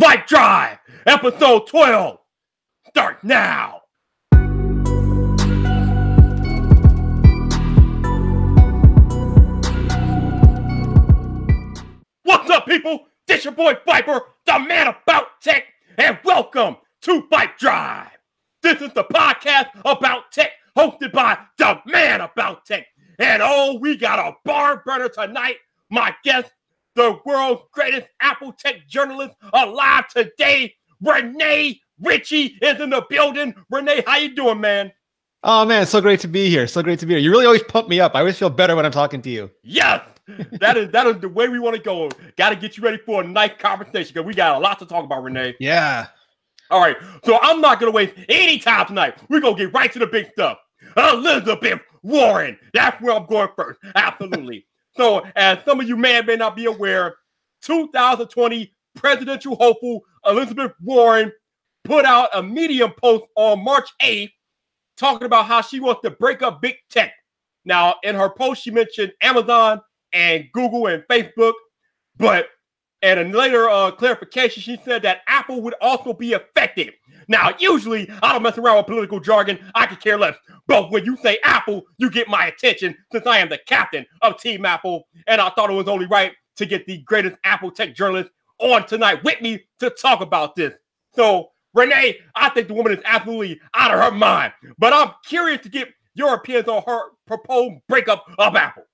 Vibe Drive, episode 12. Start now. What's up, people? This your boy Viper, the man about tech, and welcome to Vibe Drive. This is the podcast about tech, hosted by the man about tech. And oh, we got a barn burner tonight. My guest, the world's greatest Apple tech journalist alive today, Rene Ritchie, is in the building. Rene, how you doing, man? Oh man, so great to be here. So great to be here. You really always pump me up. I always feel better when I'm talking to you. Yes, that is that is the way we want to go. Got to get you ready for a nice conversation because we got a lot to talk about, Rene. Yeah. All right, so I'm not gonna waste any time tonight. We're gonna get right to the big stuff. Elizabeth Warren. That's where I'm going first. Absolutely. So, as some of you may or may not be aware, 2020 presidential hopeful Elizabeth Warren put out a Medium post on March 8th talking about how she wants to break up big tech. Now, in her post, she mentioned Amazon and Google and Facebook, but and in later uh, clarification, she said that Apple would also be affected. Now, usually I don't mess around with political jargon. I could care less. But when you say Apple, you get my attention since I am the captain of Team Apple. And I thought it was only right to get the greatest Apple tech journalist on tonight with me to talk about this. So, Rene, I think the woman is absolutely out of her mind. But I'm curious to get your opinions on her proposed breakup of Apple.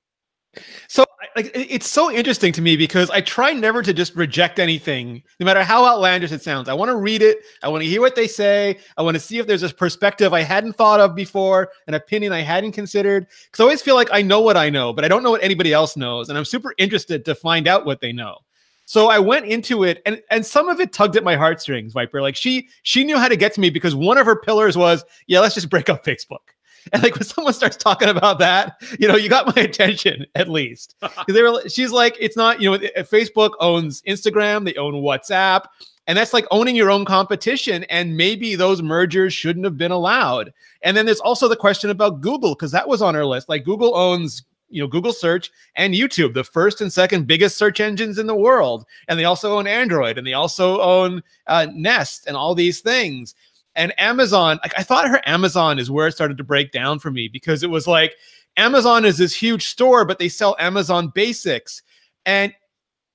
So like it's so interesting to me because I try never to just reject anything, no matter how outlandish it sounds. I want to read it. I want to hear what they say. I want to see if there's a perspective I hadn't thought of before, an opinion I hadn't considered. Because I always feel like I know what I know, but I don't know what anybody else knows, and I'm super interested to find out what they know. So I went into it, and and some of it tugged at my heartstrings, Viper. Like she she knew how to get to me because one of her pillars was, yeah, let's just break up Facebook. And like when someone starts talking about that, you know, you got my attention at least. They were, she's like, it's not, you know, Facebook owns Instagram, they own WhatsApp, and that's like owning your own competition. And maybe those mergers shouldn't have been allowed. And then there's also the question about Google, because that was on our list. Like Google owns you know Google search and YouTube, the first and second biggest search engines in the world, and they also own Android and they also own uh, Nest and all these things and Amazon, like I thought her Amazon is where it started to break down for me because it was like Amazon is this huge store, but they sell Amazon basics. And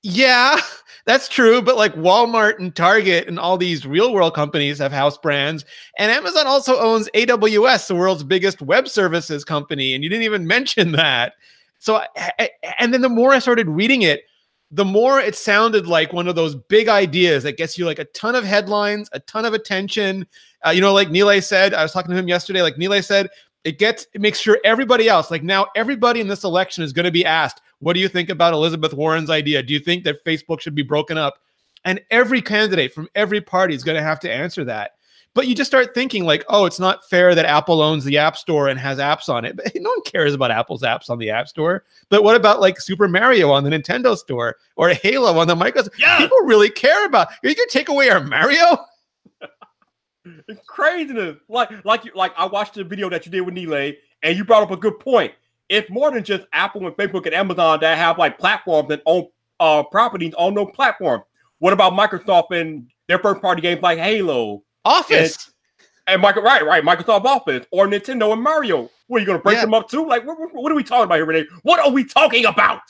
yeah, that's true. But like Walmart and Target and all these real world companies have house brands. And Amazon also owns AWS, the world's biggest web services company. And you didn't even mention that. So, and then the more I started reading it, the more it sounded like one of those big ideas that gets you like a ton of headlines, a ton of attention. Uh, you know, like Nilay said, I was talking to him yesterday. Like Nilay said, it gets it makes sure everybody else, like now, everybody in this election is going to be asked, "What do you think about Elizabeth Warren's idea? Do you think that Facebook should be broken up?" And every candidate from every party is going to have to answer that. But you just start thinking like, oh, it's not fair that Apple owns the App Store and has apps on it. But no one cares about Apple's apps on the App Store. But what about like Super Mario on the Nintendo Store or Halo on the Microsoft? Yeah. People really care about. You gonna take away our Mario? it's craziness. Like, like you, like I watched the video that you did with Nilay, and you brought up a good point. It's more than just Apple and Facebook and Amazon that have like platforms that own uh properties on no platform. What about Microsoft and their first party games like Halo Office. And, and Michael, right, right, Microsoft Office or Nintendo and Mario. What are you going to break yeah. them up too? Like, what, what, are we talking about here, Rene? What are we talking about?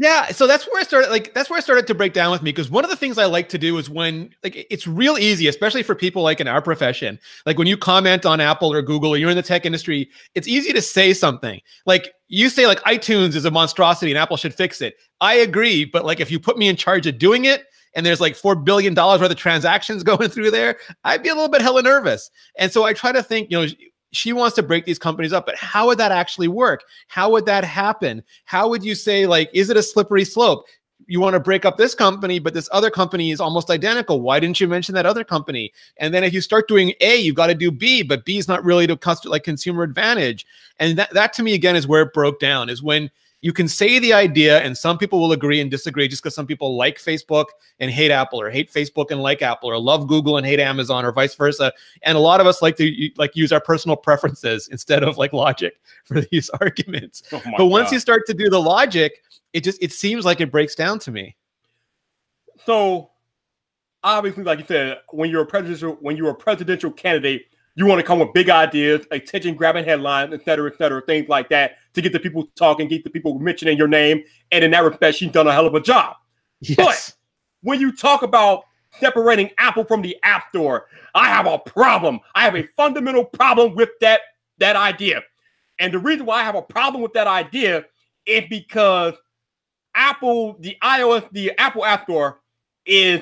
Yeah, so that's where I started. Like, that's where I started to break down with me because one of the things I like to do is when, like, it's real easy, especially for people like in our profession. Like, when you comment on Apple or Google or you're in the tech industry, it's easy to say something. Like, you say like iTunes is a monstrosity and Apple should fix it. I agree, but like, if you put me in charge of doing it, and there's like $4 billion worth of transactions going through there, I'd be a little bit hella nervous. And so I try to think, you know, she wants to break these companies up, but how would that actually work? How would that happen? How would you say, like, is it a slippery slope? You want to break up this company, but this other company is almost identical. Why didn't you mention that other company? And then if you start doing A, you've got to do B, but B is not really to customer like consumer advantage. And that, that to me again is where it broke down. Is when you can say the idea and some people will agree and disagree just because some people like Facebook and hate Apple or hate Facebook and like Apple or love Google and hate Amazon or vice versa. And a lot of us like to like use our personal preferences instead of like logic for these arguments. Oh but once God. you start to do the logic, it just it seems like it breaks down to me. So obviously, like you said, when you're a presidential when you're a presidential candidate, you want to come with big ideas, attention grabbing headlines, et cetera, et cetera, things like that to get the people talking, get the people mentioning your name. And in that respect, she's done a hell of a job. Yes. But when you talk about separating Apple from the App Store, I have a problem. I have a fundamental problem with that, that idea. And the reason why I have a problem with that idea is because Apple, the iOS, the Apple App Store is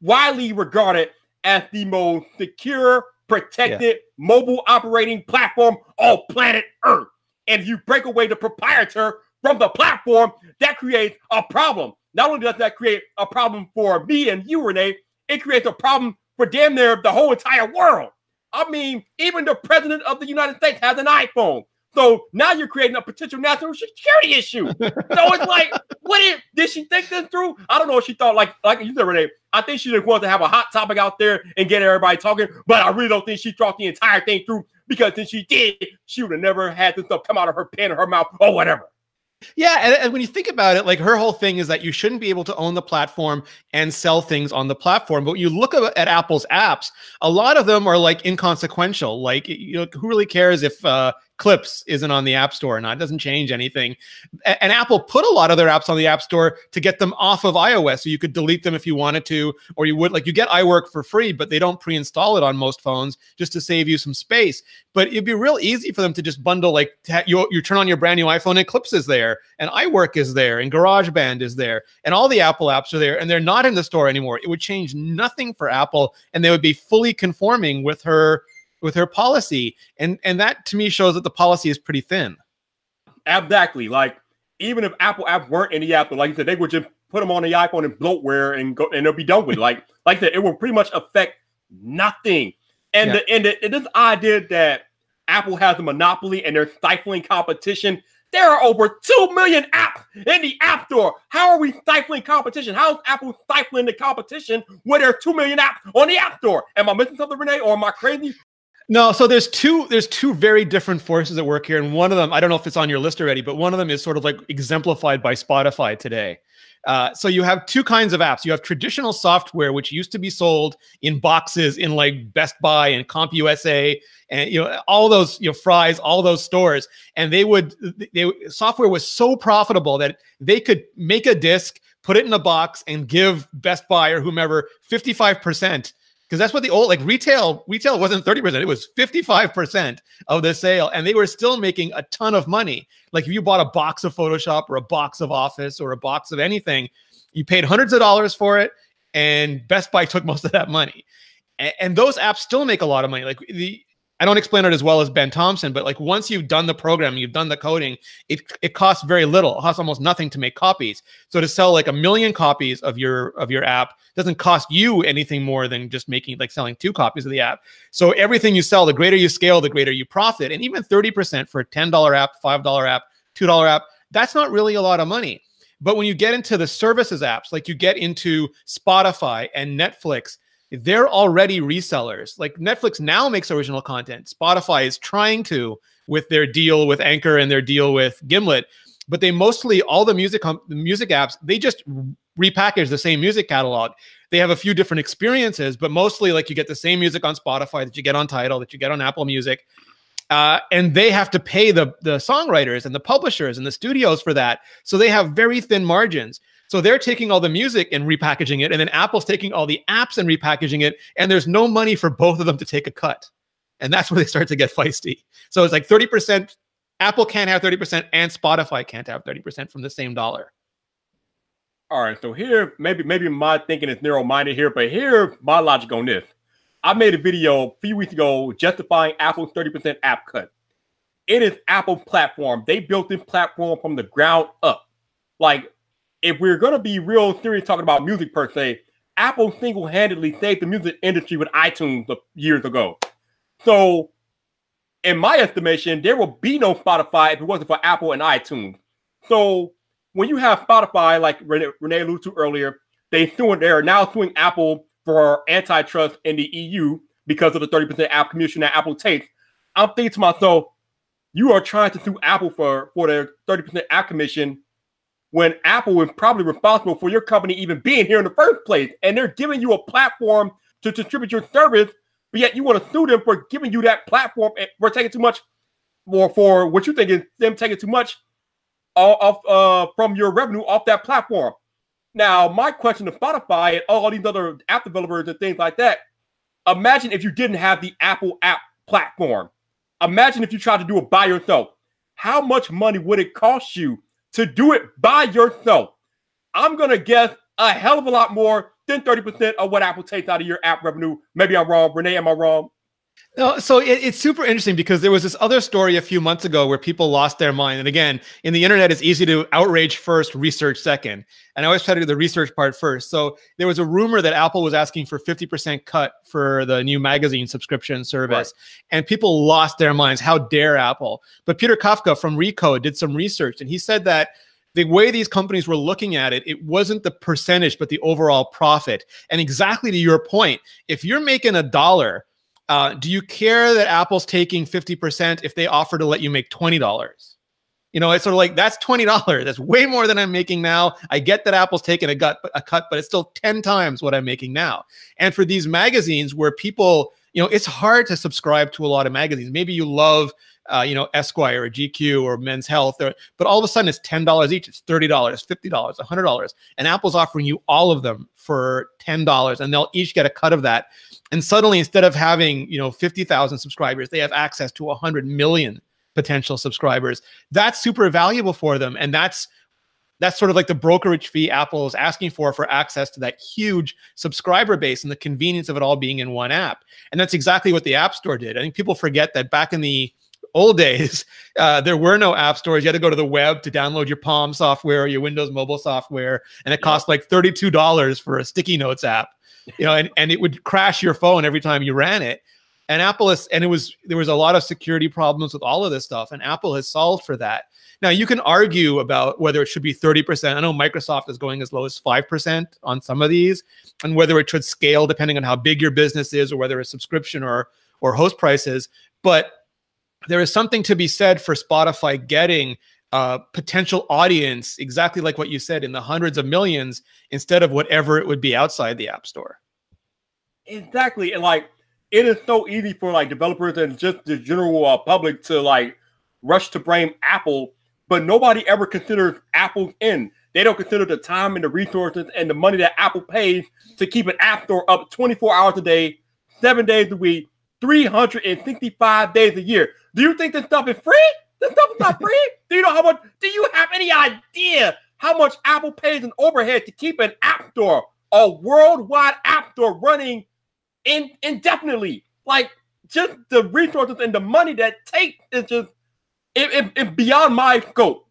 widely regarded as the most secure protected yeah. mobile operating platform on planet Earth. And if you break away the proprietor from the platform, that creates a problem. Not only does that create a problem for me and you, Rene, it creates a problem for damn near the whole entire world. I mean, even the president of the United States has an iPhone. So now you're creating a potential national security issue. so it's like, what is, did she think this through? I don't know if she thought like like you said, Rene. I think she just wanted to have a hot topic out there and get everybody talking. But I really don't think she thought the entire thing through because if she did, she would have never had this stuff come out of her pen or her mouth or whatever. Yeah, and, and, when you think about it, like her whole thing is that you shouldn't be able to own the platform and sell things on the platform. But you look at, at Apple's apps, a lot of them are like inconsequential. Like, you know, who really cares if uh, Clips isn't on the App Store or not. It doesn't change anything. And Apple put a lot of their apps on the App Store to get them off of iOS. So you could delete them if you wanted to, or you would like you get iWork for free, but they don't pre-install it on most phones just to save you some space. But it'd be real easy for them to just bundle like you, you turn on your brand new iPhone and Clips is there, and iWork is there, and GarageBand is there, and all the Apple apps are there, and they're not in the store anymore. It would change nothing for Apple, and they would be fully conforming with her with her policy, and and that to me shows that the policy is pretty thin. Exactly. Like even if Apple app weren't in the app, like you said, they would just put them on the iPhone and bloatware and go and they'll be done with. Like like that, it will pretty much affect nothing. And yeah. the and, the, and this idea that Apple has a monopoly and they're stifling competition. There are over 2 million apps in the App Store. How are we stifling competition? How is Apple stifling the competition when there are 2 million apps on the App Store? Am I missing something, Rene? Or am I crazy? No, so there's two there's two very different forces at work here, and one of them I don't know if it's on your list already, but one of them is sort of like exemplified by Spotify today. Uh, so you have two kinds of apps. You have traditional software, which used to be sold in boxes in like Best Buy and CompUSA, and you know all those you know Fry's, all those stores, and they would they software was so profitable that they could make a disc, put it in a box, and give Best Buy or whomever 55 percent because that's what the old like retail retail wasn't 30% it was 55% of the sale and they were still making a ton of money. Like if you bought a box of photoshop or a box of office or a box of anything you paid hundreds of dollars for it and best buy took most of that money. And, and those apps still make a lot of money. Like the I don't explain it as well as Ben Thompson, but like once you've done the program, you've done the coding, it it costs very little. It costs almost nothing to make copies. So to sell like a million copies of your of your app doesn't cost you anything more than just making like selling two copies of the app. So everything you sell, the greater you scale, the greater you profit. And even 30% for a $10 app, $5 app, $2 app, that's not really a lot of money. But when you get into the services apps, like you get into Spotify and Netflix, they're already resellers. Like Netflix now makes original content. Spotify is trying to with their deal with Anchor and their deal with Gimlet, but they mostly all the music the music apps they just repackage the same music catalog. They have a few different experiences, but mostly like you get the same music on Spotify that you get on Tidal, that you get on Apple Music. Uh, and they have to pay the the songwriters and the publishers and the studios for that. So they have very thin margins. So they're taking all the music and repackaging it, and then Apple's taking all the apps and repackaging it, and there's no money for both of them to take a cut. And that's where they start to get feisty. So it's like 30%, Apple can't have 30%, and Spotify can't have 30% from the same dollar. All right, so here maybe maybe my thinking is narrow-minded here, but here my logic on this. I made a video a few weeks ago justifying Apple's 30% app cut. It is Apple platform. They built this platform from the ground up. Like if we're going to be real serious talking about music per se, Apple single handedly saved the music industry with iTunes years ago. So, in my estimation, there will be no Spotify if it wasn't for Apple and iTunes. So, when you have Spotify, like Rene, Rene alluded to earlier, they suing, they're now suing Apple for antitrust in the EU because of the 30% app commission that Apple takes. I'm thinking to myself, you are trying to sue Apple for, for their 30% app commission when Apple is probably responsible for your company even being here in the first place. And they're giving you a platform to distribute your service, but yet you want to sue them for giving you that platform for taking too much or for what you think is them taking too much off uh, from your revenue off that platform. Now, my question to Spotify and all these other app developers and things like that imagine if you didn't have the Apple app platform. Imagine if you tried to do it by yourself. How much money would it cost you to do it by yourself? I'm going to guess a hell of a lot more than 30% of what Apple takes out of your app revenue. Maybe I'm wrong. Rene, am I wrong? No, so it, it's super interesting because there was this other story a few months ago where people lost their mind. And again, in the internet, it's easy to outrage first, research second. And I always try to do the research part first. So there was a rumor that Apple was asking for 50% cut for the new magazine subscription service. Right. And people lost their minds. How dare Apple? But Peter Kafka from Recode did some research and he said that the way these companies were looking at it, it wasn't the percentage, but the overall profit. And exactly to your point, if you're making a dollar, uh, do you care that Apple's taking 50% if they offer to let you make $20? You know, it's sort of like that's $20. That's way more than I'm making now. I get that Apple's taking a, gut, a cut, but it's still 10 times what I'm making now. And for these magazines where people, you know, it's hard to subscribe to a lot of magazines. Maybe you love uh, you know, Esquire or GQ or Men's Health, or, but all of a sudden it's ten dollars each. It's thirty dollars, fifty dollars, hundred dollars, and Apple's offering you all of them for ten dollars, and they'll each get a cut of that. And suddenly, instead of having you know fifty thousand subscribers, they have access to hundred million potential subscribers. That's super valuable for them, and that's that's sort of like the brokerage fee Apple is asking for for access to that huge subscriber base and the convenience of it all being in one app. And that's exactly what the App Store did. I think people forget that back in the old days, uh, there were no app stores. You had to go to the web to download your Palm software or your Windows mobile software, and it cost like thirty-two dollars for a sticky notes app. You know, and, and it would crash your phone every time you ran it. And Apple is, and it was there was a lot of security problems with all of this stuff, and Apple has solved for that. Now you can argue about whether it should be 30%. I know Microsoft is going as low as 5% on some of these, and whether it should scale depending on how big your business is or whether it's subscription or or host prices. But there is something to be said for Spotify getting a potential audience exactly like what you said in the hundreds of millions instead of whatever it would be outside the App Store. Exactly. And like it is so easy for like developers and just the general uh, public to like rush to blame Apple, but nobody ever considers Apple's end. They don't consider the time and the resources and the money that Apple pays to keep an app store up 24 hours a day, seven days a week, 365 days a year. Do you think this stuff is free? This stuff is not free. do you know how much? Do you have any idea how much Apple pays in overhead to keep an app store, a worldwide app store running in, indefinitely? Like just the resources and the money that takes is just it, it, it's beyond my scope.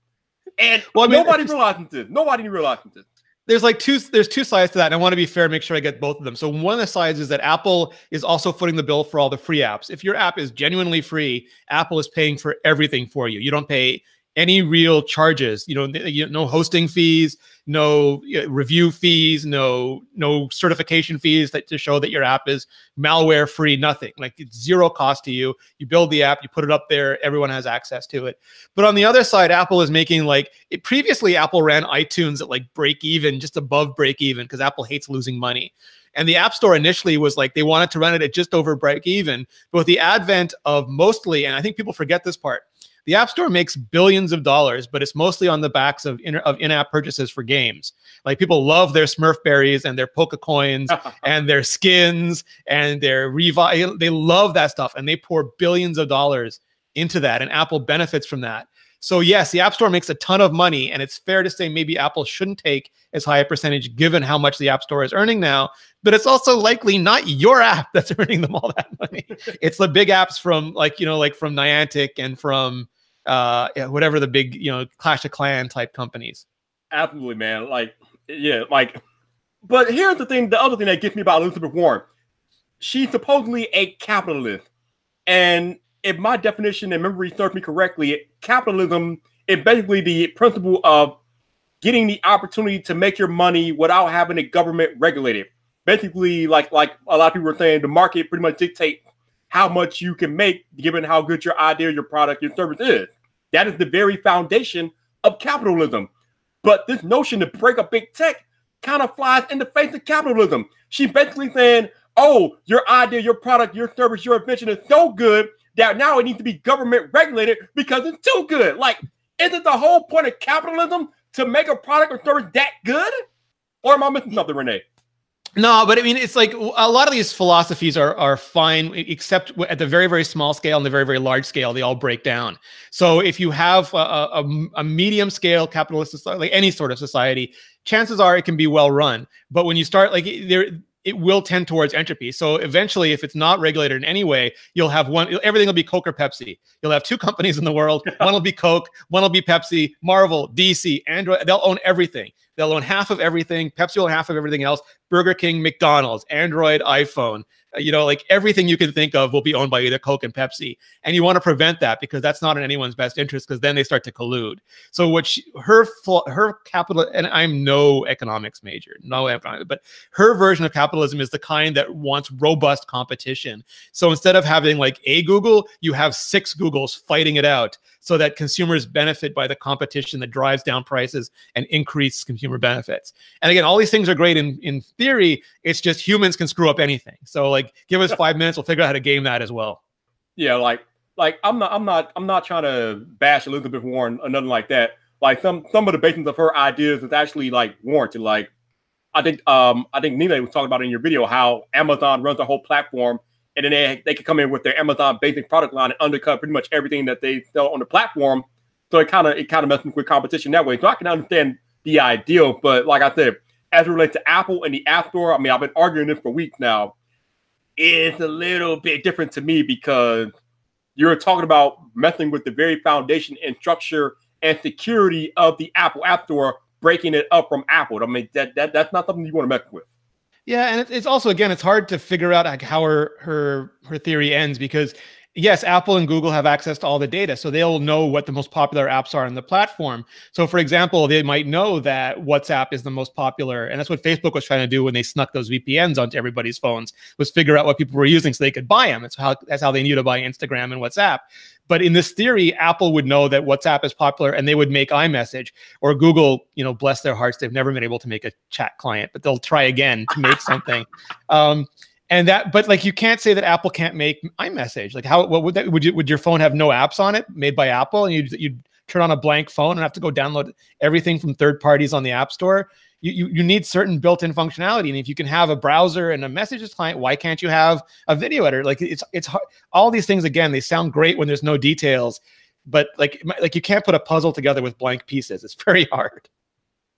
And well, I mean, nobody realizes this. Nobody realizes this there's like two there's two sides to that and i want to be fair and make sure i get both of them. So one of the sides is that apple is also footing the bill for all the free apps. If your app is genuinely free apple is paying for everything for you. You don't pay any real charges. You know, no hosting fees, no review fees, no no certification fees that to show that your app is malware free. Nothing like it's zero cost to you. You build the app, you put it up there, everyone has access to it. But on the other side, Apple is making like it, previously Apple ran iTunes at like break even, just above break even, because Apple hates losing money. And the App Store initially was like they wanted to run it at just over break even. But with the advent of mostly, and I think people forget this part, the App Store makes billions of dollars, but it's mostly on the backs of in, of in-app purchases for games. Like people love their Smurf berries and their Poke coins and their skins and their revive. They love that stuff, and they pour billions of dollars into that, and Apple benefits from that. So yes, the App Store makes a ton of money, and it's fair to say maybe Apple shouldn't take as high a percentage given how much the App Store is earning now. But it's also likely not your app that's earning them all that money. it's the big apps from like you know like from Niantic and from uh, whatever the big, you know, Clash of Clan type companies. Absolutely, man. Like, yeah, like, but here's the thing the other thing that gets me about Elizabeth Warren. She's supposedly a capitalist. And if my definition and memory serves me correctly, capitalism is basically the principle of getting the opportunity to make your money without having a government regulate it. Basically, like like a lot of people are saying, the market pretty much dictates how much you can make given how good your idea, your product, your service is. That is the very foundation of capitalism. But this notion to break up big tech kind of flies in the face of capitalism. She's basically saying, oh, your idea, your product, your service, your invention is so good that now it needs to be government regulated because it's too good. Like, isn't the whole point of capitalism to make a product or service that good? Or am I missing something, Rene? No, but I mean, it's like a lot of these philosophies are are fine, except at the very very small scale and the very very large scale, they all break down. So if you have a, a, a medium scale capitalist society, like any sort of society, chances are it can be well run. But when you start like there, it will tend towards entropy. So eventually, if it's not regulated in any way, you'll have one. Everything will be Coke or Pepsi. You'll have two companies in the world. one will be Coke. One will be Pepsi. Marvel, DC, Android. They'll own everything. They'll own half of everything. Pepsi will own half of everything else. Burger King, McDonald's, Android, iPhone. You know, like everything you can think of will be owned by either Coke and Pepsi. And you want to prevent that because that's not in anyone's best interest because then they start to collude. So what she, her her capital and I'm no economics major, no economics, but her version of capitalism is the kind that wants robust competition. So instead of having like a Google, you have six Googles fighting it out so that consumers benefit by the competition that drives down prices and increase consumer benefits. And again, all these things are great in, in theory. It's just humans can screw up anything. So like give us five minutes, we'll figure out how to game that as well. Yeah, like like I'm not I'm not I'm not trying to bash Elizabeth Warren or nothing like that. Like some some of the basis of her ideas is actually like warranted. Like I think um I think Nina was talking about in your video how Amazon runs a whole platform and then they they could come in with their Amazon basic product line and undercut pretty much everything that they sell on the platform. So it kind of it kind of messes with competition that way. So I can understand the ideal, but like I said, as it relates to Apple and the App Store, I mean I've been arguing this for weeks now. It's a little bit different to me because you're talking about messing with the very foundation and structure and security of the Apple App Store, breaking it up from Apple. I mean that, that that's not something you want to mess with. Yeah, and it's also again, it's hard to figure out like how her her her theory ends because yes, Apple and Google have access to all the data, so they'll know what the most popular apps are on the platform. So, for example, they might know that WhatsApp is the most popular, and that's what Facebook was trying to do when they snuck those VPNs onto everybody's phones was figure out what people were using so they could buy them. That's how that's how they knew to buy Instagram and WhatsApp. But in this theory, Apple would know that WhatsApp is popular and they would make iMessage or Google, you know, bless their hearts, they've never been able to make a chat client, but they'll try again to make something. Um, and that, but like you can't say that Apple can't make iMessage. Like how what would that would you would your phone have no apps on it made by Apple and you'd, you'd turn on a blank phone and have to go download everything from third parties on the App Store? you, you, you need certain built-in functionality. And if you can have a browser and a messages client, why can't you have a video editor? Like it's it's hard. all these things again, they sound great when there's no details, but like like you can't put a puzzle together with blank pieces. It's very hard.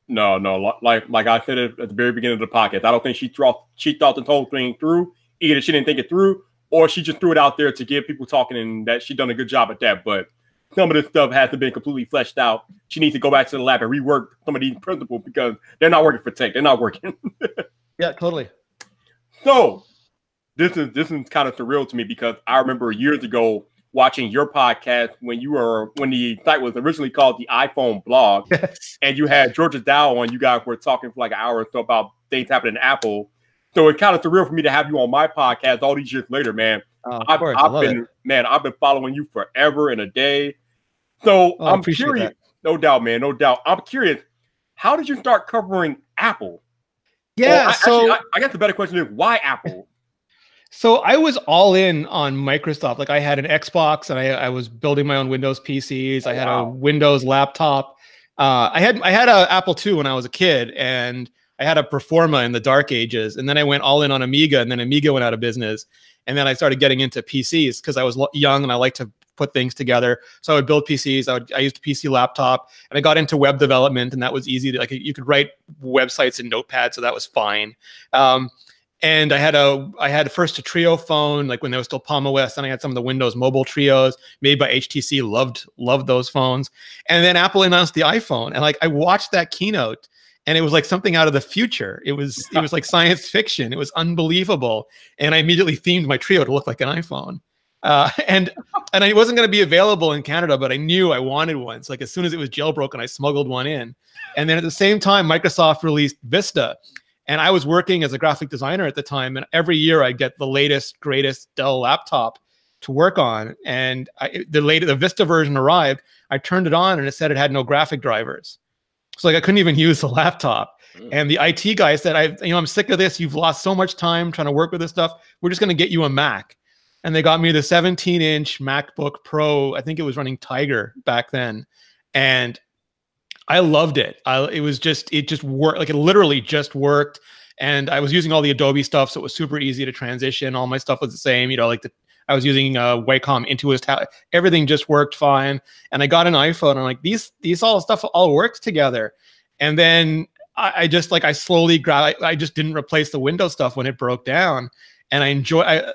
No, no, like like I said at the very beginning of the podcast, I don't think she thought she thought the whole thing through. Either she didn't think it through, or she just threw it out there to get people talking, and that she done a good job at that. But some of this stuff hasn't been completely fleshed out. She needs to go back to the lab and rework some of these principles because they're not working for tech. They're not working. yeah, totally. So this is this is kind of surreal to me because I remember years ago watching your podcast when you were when the site was originally called the iPhone blog yes. and you had Georgia Dow on. You guys were talking for like an hour or so about things happening in Apple. So it's kind of surreal for me to have you on my podcast all these years later, man. Oh, I've, I've been, it. man, I've been following you forever and a day. So oh, I'm curious, that. no doubt, man, no doubt. I'm curious, how did you start covering Apple? Yeah, I, so actually, I, I guess the better question is why Apple? So I was all in on Microsoft. Like I had an Xbox and I, I was building my own Windows PCs. I had wow. a Windows laptop. Uh, I had I had a Apple II when I was a kid, and I had a Performa in the dark ages. And then I went all in on Amiga, and then Amiga went out of business. And then I started getting into PCs because I was young and I liked to put things together. So I would build PCs. I, would, I used a PC laptop, and I got into web development, and that was easy. To, like you could write websites in Notepad, so that was fine. Um, and I had a I had first a Treo phone, like when there was still Palm OS, and I had some of the Windows Mobile Treos made by HTC. Loved loved those phones. And then Apple announced the iPhone, and like I watched that keynote, and it was like something out of the future. It was it was like science fiction. It was unbelievable, and I immediately themed my Treo to look like an iPhone. Uh, and and I wasn't going to be available in Canada, but I knew I wanted one. So like as soon as it was jailbroken, I smuggled one in. And then at the same time, Microsoft released Vista, and I was working as a graphic designer at the time. And every year, I get the latest, greatest Dell laptop to work on. And I, the latest, the Vista version arrived. I turned it on, and it said it had no graphic drivers. So like I couldn't even use the laptop. Mm. And the IT guy said, I you know, I'm sick of this. You've lost so much time trying to work with this stuff. We're just gonna get you a Mac. And they got me the 17 inch MacBook Pro. I think it was running Tiger back then. And I loved it. I, it was just, it just worked. Like it literally just worked. And I was using all the Adobe stuff. So it was super easy to transition. All my stuff was the same, you know, like the, I was using uh, Wacom Intuos. Ta- everything just worked fine. And I got an iPhone. I'm like, these, these all stuff all works together. And then I, I just like, I slowly, gra- I, I just didn't replace the Windows stuff when it broke down. And I enjoy, I,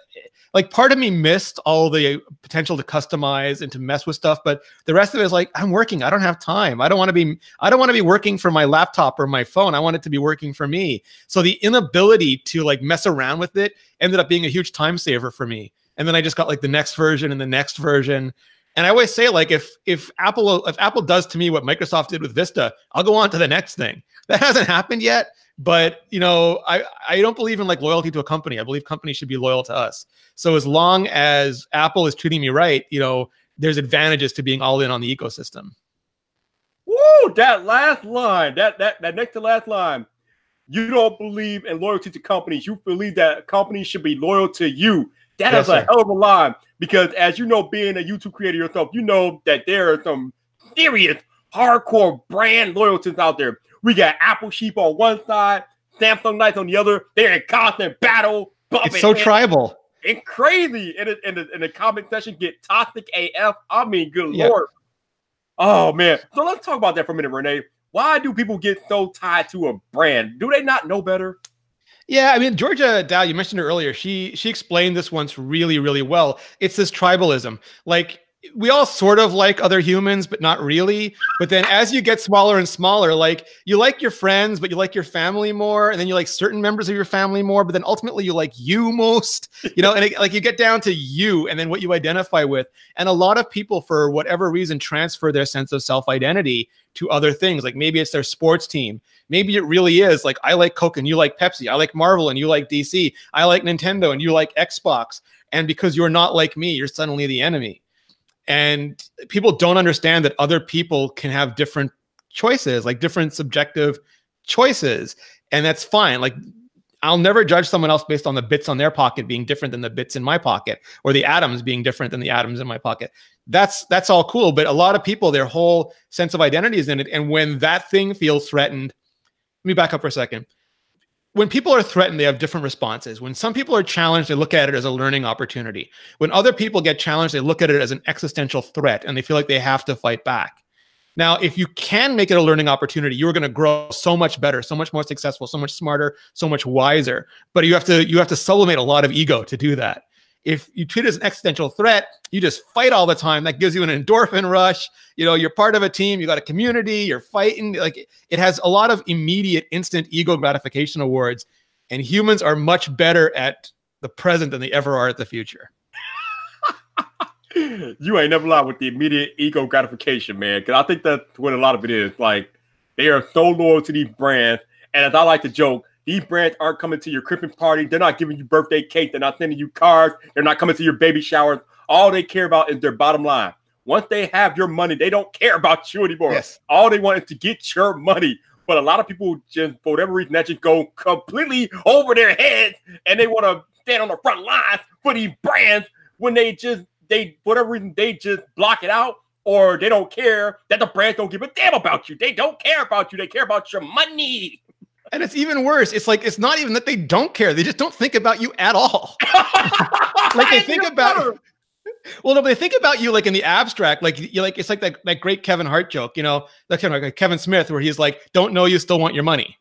like part of me missed all the potential to customize and to mess with stuff but the rest of it is like i'm working. I don't have time. I don't want to be i don't want to be working for my laptop or my phone. I want it to be working for me. So the inability to like mess around with it ended up being a huge time saver for me. And then i just got like the next version and the next version and i always say like if if apple if apple does to me what microsoft did with vista i'll go on to the next thing that hasn't happened yet but you know i i don't believe in like loyalty to a company i believe companies should be loyal to us so as long as apple is treating me right you know there's advantages to being all in on the ecosystem Woo! That last line, that that that next to last line. You don't believe in loyalty to companies. You believe that companies should be loyal to you. That Yes, is a sir. hell of a line because, as you know, being a YouTube creator yourself, you know that there are some serious hardcore brand loyalties out there. We got Apple Sheep on one side, Samsung Knights on the other. They're in constant battle. it's so tribal and crazy. And in the, in the comment section, get toxic AF. I mean, good Yep. lord. Oh man. So let's talk about that for a minute, Rene. Why do people get so tied to a brand? Do they not know better? Yeah, I mean Georgia Dow, you mentioned her earlier. She she explained this once really really well. It's this tribalism. Like we all sort of like other humans, but not really. But then as you get smaller and smaller, like you like your friends, but you like your family more, and then you like certain members of your family more, but then ultimately you like you most, you know, and it, like you get down to you and then what you identify with. And a lot of people, for whatever reason, transfer their sense of self-identity to other things. Like maybe it's their sports team. Maybe it really is like I like Coke and you like Pepsi. I like Marvel and you like DC. I like Nintendo and you like Xbox. And because you're not like me, you're suddenly the enemy. And people don't understand that other people can have different choices, like different subjective choices. And that's fine. Like I'll never judge someone else based on the bits on their pocket being different than the bits in my pocket or the atoms being different than the atoms in my pocket. That's that's all cool, but a lot of people their whole sense of identity is in it and when that thing feels threatened, let me back up for a second. When people are threatened, they have different responses. When some people are challenged, they look at it as a learning opportunity. When other people get challenged, they look at it as an existential threat and they feel like they have to fight back. Now, if you can make it a learning opportunity, you're going to grow so much better, so much more successful, so much smarter, so much wiser. But you have to you have to sublimate a lot of ego to do that. If you treat it as an existential threat, you just fight all the time. That gives you an endorphin rush. You know, you're part of a team, you got a community, you're fighting. Like it has a lot of immediate, instant ego gratification awards. And humans are much better at the present than they ever are at the future. you ain't never lied with the immediate ego gratification, man. Because I think that's what a lot of it is. Like they are so loyal to these brands, and as I like to joke, these brands aren't coming to your cripping party. They're not giving you birthday cake. They're not sending you cards. They're not coming to your baby showers. All they care about is their bottom line. Once they have your money, they don't care about you anymore. Yes. All they want is to get your money. But a lot of people just, for whatever reason, that just go completely over their heads, and they want to stand on the front lines for these brands when they just they whatever reason they just block it out or they don't care that the brands don't give a damn about you. They don't care about you. They care about your money. And it's even worse. It's like it's not even that they don't care; they just don't think about you at all. Like they think about Well, no, but they think about you like in the abstract, like you like it's like that, that great Kevin Hart joke, you know, that kind of like Kevin Smith, where he's like, "Don't know you, still want your money."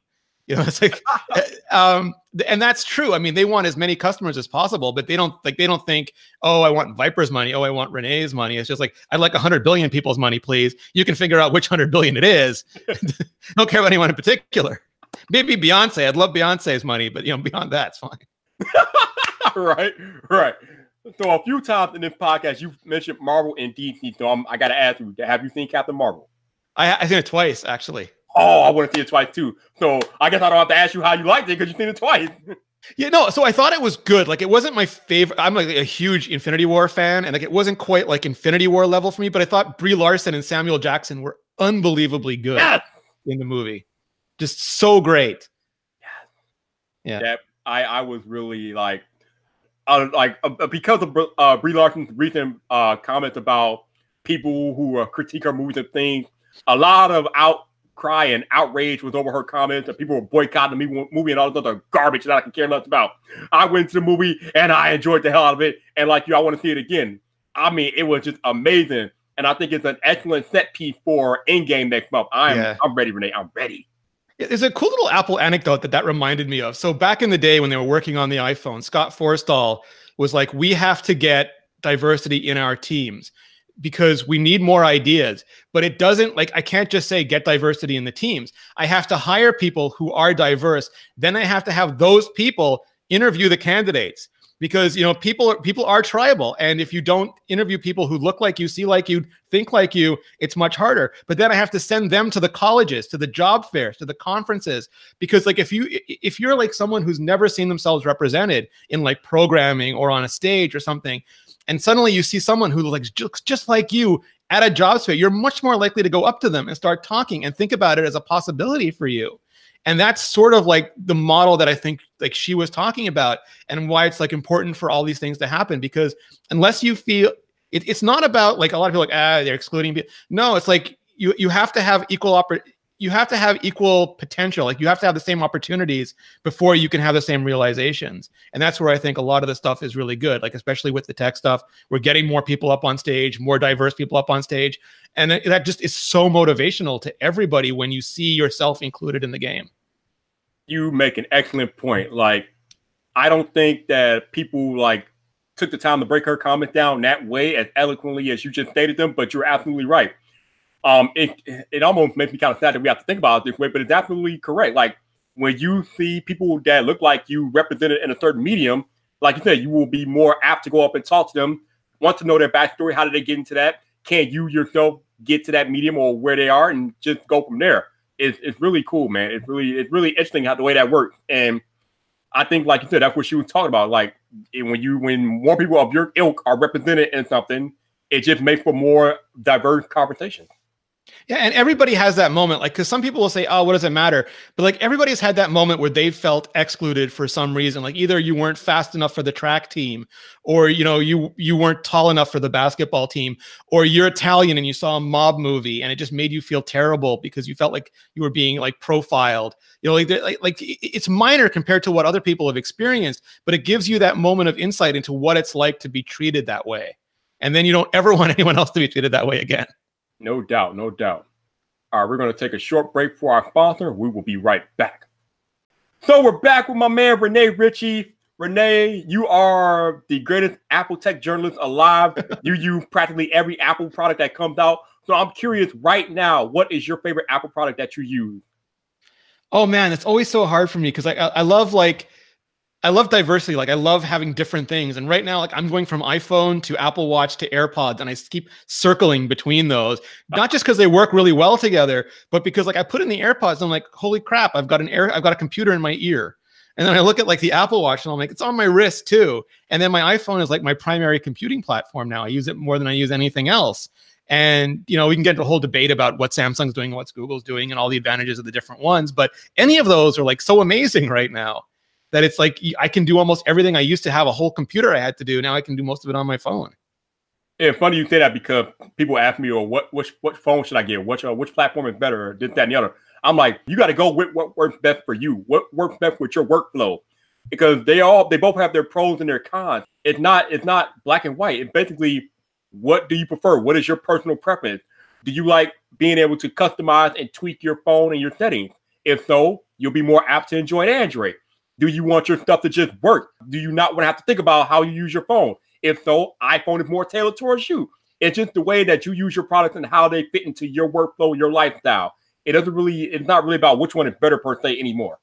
You know, it's like, um, and that's true. I mean, they want as many customers as possible, but they don't like they don't think, "Oh, I want Viper's money. Oh, I want Rene's money." It's just like, "I'd like hundred billion people's money, please." You can figure out which hundred billion it is. don't care about anyone in particular. Maybe Beyonce. I'd love Beyonce's money, but you know, beyond that, it's fine. right, right. So a few times in this podcast, you've mentioned Marvel and DC. So I'm, I got to ask you, have you seen Captain Marvel? I I've seen it twice actually. Oh, I want to see it twice too. So I guess I don't have to ask you how you liked it because you've seen it twice. Yeah, no. So I thought it was good. Like it wasn't my favorite. I'm like a huge Infinity War fan, and like it wasn't quite like Infinity War level for me. But I thought Brie Larson and Samuel Jackson were unbelievably good. yes. in the movie. Just so great. Yeah. Yeah. That I I was really like uh, like uh, because of uh, Brie Larson's recent uh, comments about people who uh, critique her movies and things, a lot of outcry and outrage was over her comments, and people were boycotting the movie and all this other garbage that I can care less about. I went to the movie and I enjoyed the hell out of it, and like you, I want to see it again. I mean, it was just amazing, and I think it's an excellent set piece for Endgame next month. I'm yeah. I'm ready, Rene. I'm ready. There's a cool little Apple anecdote that that reminded me of. So back in the day when they were working on the iPhone, Scott Forstall was like, "We have to get diversity in our teams." Because we need more ideas but it doesn't like i can't just say get diversity in the teams. I have to hire people who are diverse. Then i have to have those people interview the candidates because you know people people are tribal and if you don't interview people who look like you see like you think like you it's much harder. But then i have to send them to the colleges to the job fairs to the conferences because like if you if you're like someone who's never seen themselves represented in like programming or on a stage or something and suddenly you see someone who looks just, just like you at a job fair you're much more likely to go up to them and start talking and think about it as a possibility for you. And that's sort of like the model that i think like she was talking about and why it's like important for all these things to happen because unless you feel it, it's not about like a lot of people like ah they're excluding people no it's like you you have to have equal oppor- you have to have equal potential like you have to have the same opportunities before you can have the same realizations and that's where i think a lot of the stuff is really good like especially with the tech stuff we're getting more people up on stage more diverse people up on stage and that just is so motivational to everybody when you see yourself included in the game. You make an excellent point. Like, I don't think that people like took the time to break her comment down that way as eloquently as you just stated them, but you're absolutely right. Um, it it almost makes me kind of sad that we have to think about it this way, but it's absolutely correct. Like when you see people that look like you represented in a certain medium, like you said, you will be more apt to go up and talk to them, want to know their backstory. How did they get into that? Can you yourself get to that medium or where they are and just go from there. It's, it's really cool, man. It's really it's really interesting how the way that works. And I think, like you said, that's what she was talking about. Like when you when more people of your ilk are represented in something, it just makes for more diverse conversations. Yeah, and everybody has that moment. Like, because some people will say, "Oh, what does it matter?" But like, everybody's had that moment where they felt excluded for some reason. Like, either you weren't fast enough for the track team, or you know, you you weren't tall enough for the basketball team, or you're Italian and you saw a mob movie and it just made you feel terrible because you felt like you were being like profiled. You know, like like, like it's minor compared to what other people have experienced, but it gives you that moment of insight into what it's like to be treated that way, and then you don't ever want anyone else to be treated that way again. No doubt, no doubt. All right, we're going to take a short break for our sponsor. We will be right back. So we're back with my man Rene Ritchie. Rene, you are the greatest Apple tech journalist alive. you use practically every Apple product that comes out. So I'm curious right now, what is your favorite Apple product that you use? Oh man, it's always so hard for me because I I love like I love diversity. Like I love having different things. And right now, like I'm going from iPhone to Apple Watch to AirPods, and I keep circling between those. Not just because they work really well together, but because like I put in the AirPods, and I'm like, holy crap, I've got an air, I've got a computer in my ear. And then I look at like the Apple Watch, and I'm like, it's on my wrist too. And then my iPhone is like my primary computing platform now. I use it more than I use anything else. And you know, we can get into a whole debate about what Samsung's doing and what Google's doing and all the advantages of the different ones. But any of those are like so amazing right now that it's like I can do almost everything I used to have a whole computer I had to do. Now I can do most of it on my phone. Yeah, funny you say that because people ask me, "Or oh, what which what phone should I get? Which uh, which platform is better?" This, that, and the other. I'm like, you got to go with what works best for you. What works best with your workflow? Because they all they both have their pros and their cons. It's not it's not black and white. It's basically what do you prefer? What is your personal preference? Do you like being able to customize and tweak your phone and your settings? If so, you'll be more apt to enjoy Android. Do you want your stuff to just work? Do you not want to have to think about how you use your phone? If so, iPhone is more tailored towards you. It's just the way that you use your products and how they fit into your workflow, your lifestyle. It doesn't really, it's not really about which one is better per se anymore.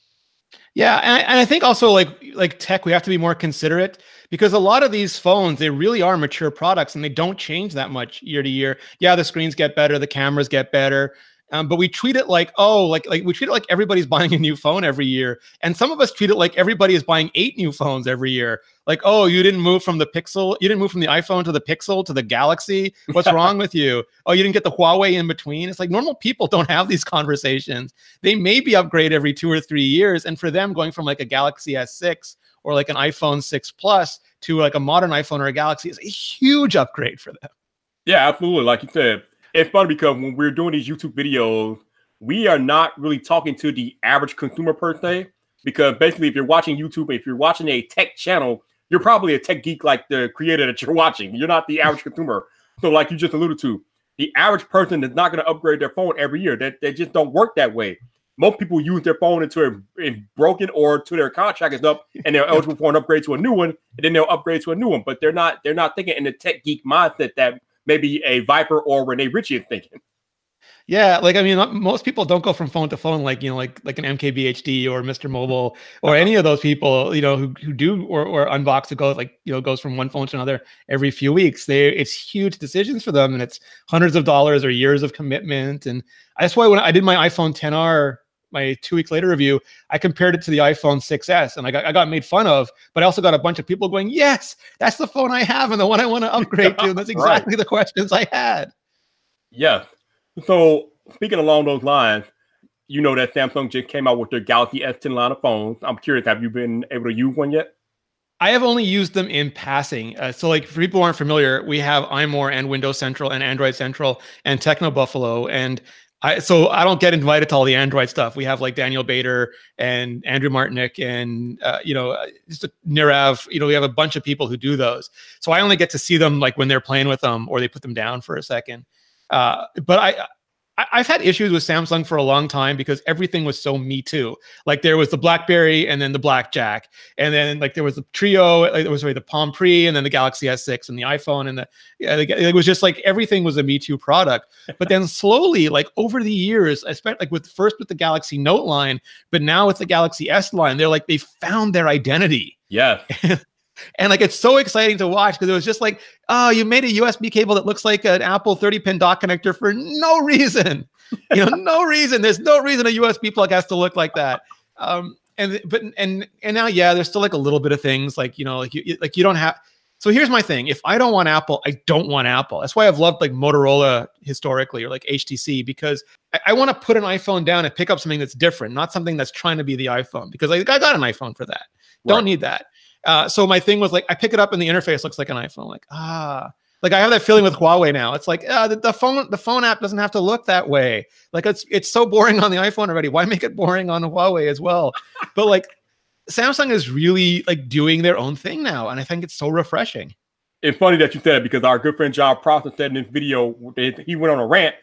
Yeah, and I, and I, think also like like tech, we have to be more considerate because a lot of these phones they really are mature products and they don't change that much year to year. Yeah, the screens get better, the cameras get better, Um, but we treat it like, oh, like like we treat it like everybody's buying a new phone every year, and some of us treat it like everybody is buying eight new phones every year. Like, oh, you didn't move from the Pixel, you didn't move from the iPhone to the Pixel to the Galaxy. What's wrong with you? Oh, you didn't get the Huawei in between. It's like normal people don't have these conversations. They maybe upgrade every two or three years, and for them, going from like a Galaxy S6 or like an iPhone 6 Plus to like a modern iPhone or a Galaxy is a huge upgrade for them. Yeah, absolutely. Like you said, it's funny because when we're doing these YouTube videos, we are not really talking to the average consumer per se. Because basically, if you're watching YouTube, if you're watching a tech channel, you're probably a tech geek like the creator that you're watching. You're not the average consumer. So, like you just alluded to, the average person is not going to upgrade their phone every year. That they, they just don't work that way. Most people use their phone until it's broken or to their contract is up and they're eligible for an upgrade to a new one, and then they'll upgrade to a new one. But they're not they're not thinking in the tech geek mindset that maybe a Vyyyper or Rene Ritchie thinking. Yeah, like I mean, uh, most people don't go from phone to phone like you know, like like an MKBHD or Mr. Mobile or any of those people, you know, who who do or or unbox to go like you know goes from one phone to another every few weeks. They it's huge decisions for them, and it's hundreds of dollars or years of commitment. And that's why when I did my iPhone 10R my two weeks later review, I compared it to the iPhone 6S and I got, I got made fun of, but I also got a bunch of people going, yes, that's the phone I have and the one I want to upgrade to. And that's exactly right. the questions I had. Yeah. So speaking along those lines, you know that Samsung just came out with their Galaxy S10 line of phones. I'm curious, have you been able to use one yet? I have only used them in passing. Uh, so, like for people who aren't familiar, we have iMore and Windows Central and Android Central and Techno Buffalo, and I so I don't get invited to all the Android stuff. We have like Daniel Bader and Andrew Martonik and uh, you know uh, just Nirave. You know we have a bunch of people who do those. So I only get to see them like when they're playing with them or they put them down for a second. Uh, but I I, have had issues with Samsung for a long time because everything was so me too. Like there was the BlackBerry and then the Blackjack, and then like there was the Treo, uh, like there was sorry, the Palm Pre, and then the Galaxy S6 and the iPhone, and the yeah, it was just like everything was a me too product. But then slowly, like over the years, I spent like with first with the Galaxy Note line, but now with the Galaxy S line, they're like they found their identity. Yeah. And like it's so exciting to watch because it was just like, oh, you made a USB cable that looks like an Apple 30 pin dock connector for no reason. You know, no reason. There's no reason a USB plug has to look like that. Um, and but and and now, yeah, there's still like a little bit of things like you know, like you like you don't have. So here's my thing: if I don't want Apple, I don't want Apple. That's why I've loved like Motorola historically or like HTC because I, I want to put an iPhone down and pick up something that's different, not something that's trying to be the iPhone. Because like, I got an iPhone for that. Right. Don't need that. Uh, so my thing was like, I pick it up and the interface looks like an iPhone. Like, ah, like I have that feeling with Huawei now. It's like uh, the, the, phone, the phone app doesn't have to look that way. Like it's it's so boring on the iPhone already. Why make it boring on Huawei as well? but like Samsung is really like doing their own thing now, and I think it's so refreshing. It's funny that you said it because our good friend Jon Prosser said in this video he went on a rant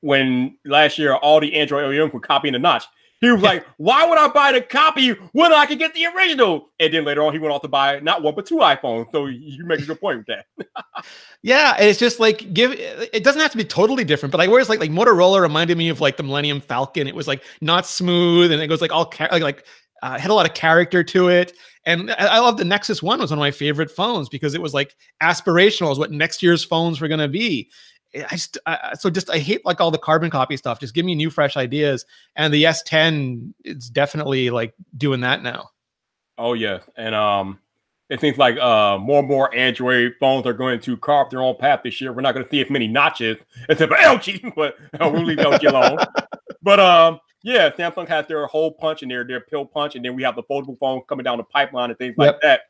when last year all the Android OEMs were copying the notch. He was like, "Why would I buy the copy when I could get the original?" And then later on, he went off to buy not one but two iPhones. So you make a good point with that. yeah, it's just like give. It doesn't have to be totally different, but like whereas like like Motorola reminded me of like the Millennium Falcon. It was like not smooth, and it goes like all like like uh, had a lot of character to it. And I, I love the Nexus One was one of my favorite phones because it was like aspirational, is what next year's phones were going to be. I just I, so just I hate like all the carbon copy stuff. Just give me new, fresh ideas. And the S10 is definitely like doing that now. Oh yeah, and um, it seems like uh more and more Android phones are going to carve their own path this year. We're not going to see as many notches except for LG, but uh, we'll leave LG alone. but um, yeah, Samsung has their hole punch and their their pill punch, and then we have the foldable phone coming down the pipeline and things yep. like that.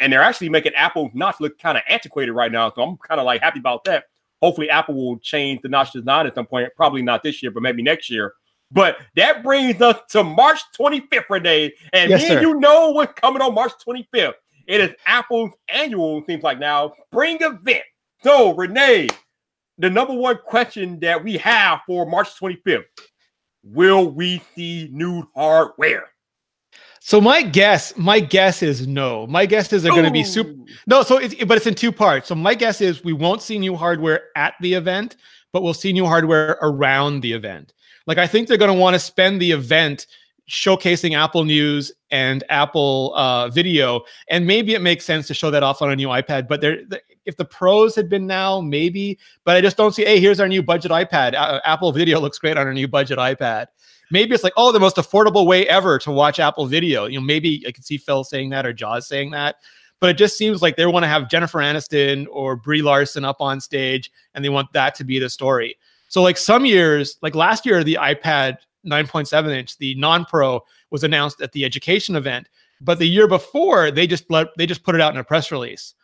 And they're actually making Apple notch look kind of antiquated right now, so I'm kind of like happy about that hopefully Apple will change the notch design at some point. Probably not this year, but maybe next year. But that brings us to March 25th, Rene. And yes, then you know what's coming on March 25th. It is Apple's annual, seems like now, spring event. So, Rene, the number one question that we have for March 25th will we see new hardware? So my guess, my guess is no. My guess is they're going to be super. No, so it's but it's in two parts. So my guess is we won't see new hardware at the event, but we'll see new hardware around the event. Like I think they're going to want to spend the event showcasing Apple News and Apple uh, Video, and maybe it makes sense to show that off on a new iPad. But there, if the pros had been now, maybe. But I just don't see. Hey, here's our new budget iPad. Uh, Apple Video looks great on our new budget iPad. Maybe it's like, oh, the most affordable way ever to watch Apple Video. You know, maybe I could see Phil saying that or Joz saying that. But it just seems like they want to have Jennifer Aniston or Brie Larson up on stage, and they want that to be the story. So, like some years, like last year, the iPad 9.7 inch, the non-pro, was announced at the education event. But the year before, they just let they just put it out in a press release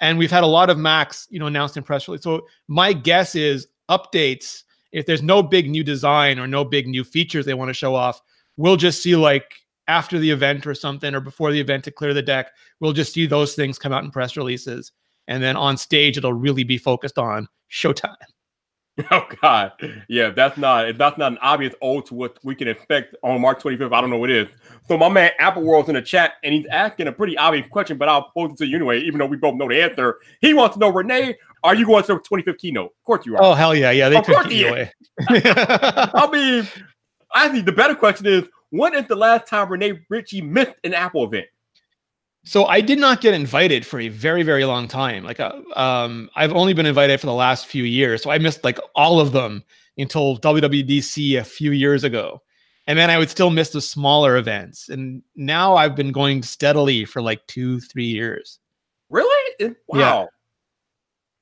and we've had a lot of Macs, you know, announced in press release. So my guess is updates. If there's no big new design or no big new features they want to show off, we'll just see like after the event or something, or before the event to clear the deck. We'll just see those things come out in press releases, and then on stage it'll really be focused on showtime. Oh God, yeah, that's not if that's not an obvious ode to what we can expect on March 25th. I don't know what it is. So my man Apple World's in the chat and he's asking a pretty obvious question, but I'll pose it to you anyway, even though we both know the answer. He wants to know, Rene, are you going to the 25th keynote? Of course you are. Oh hell yeah, yeah, they took you away. I mean, I think the better question is, when is the last time Rene Ritchie missed an Apple event? So I did not get invited for a very, very long time. Like, uh, um, I've only been invited for the last few years, so I missed like all of them until WWDC a few years ago, and then I would still miss the smaller events. And now I've been going steadily for like two, three years. Really? Wow.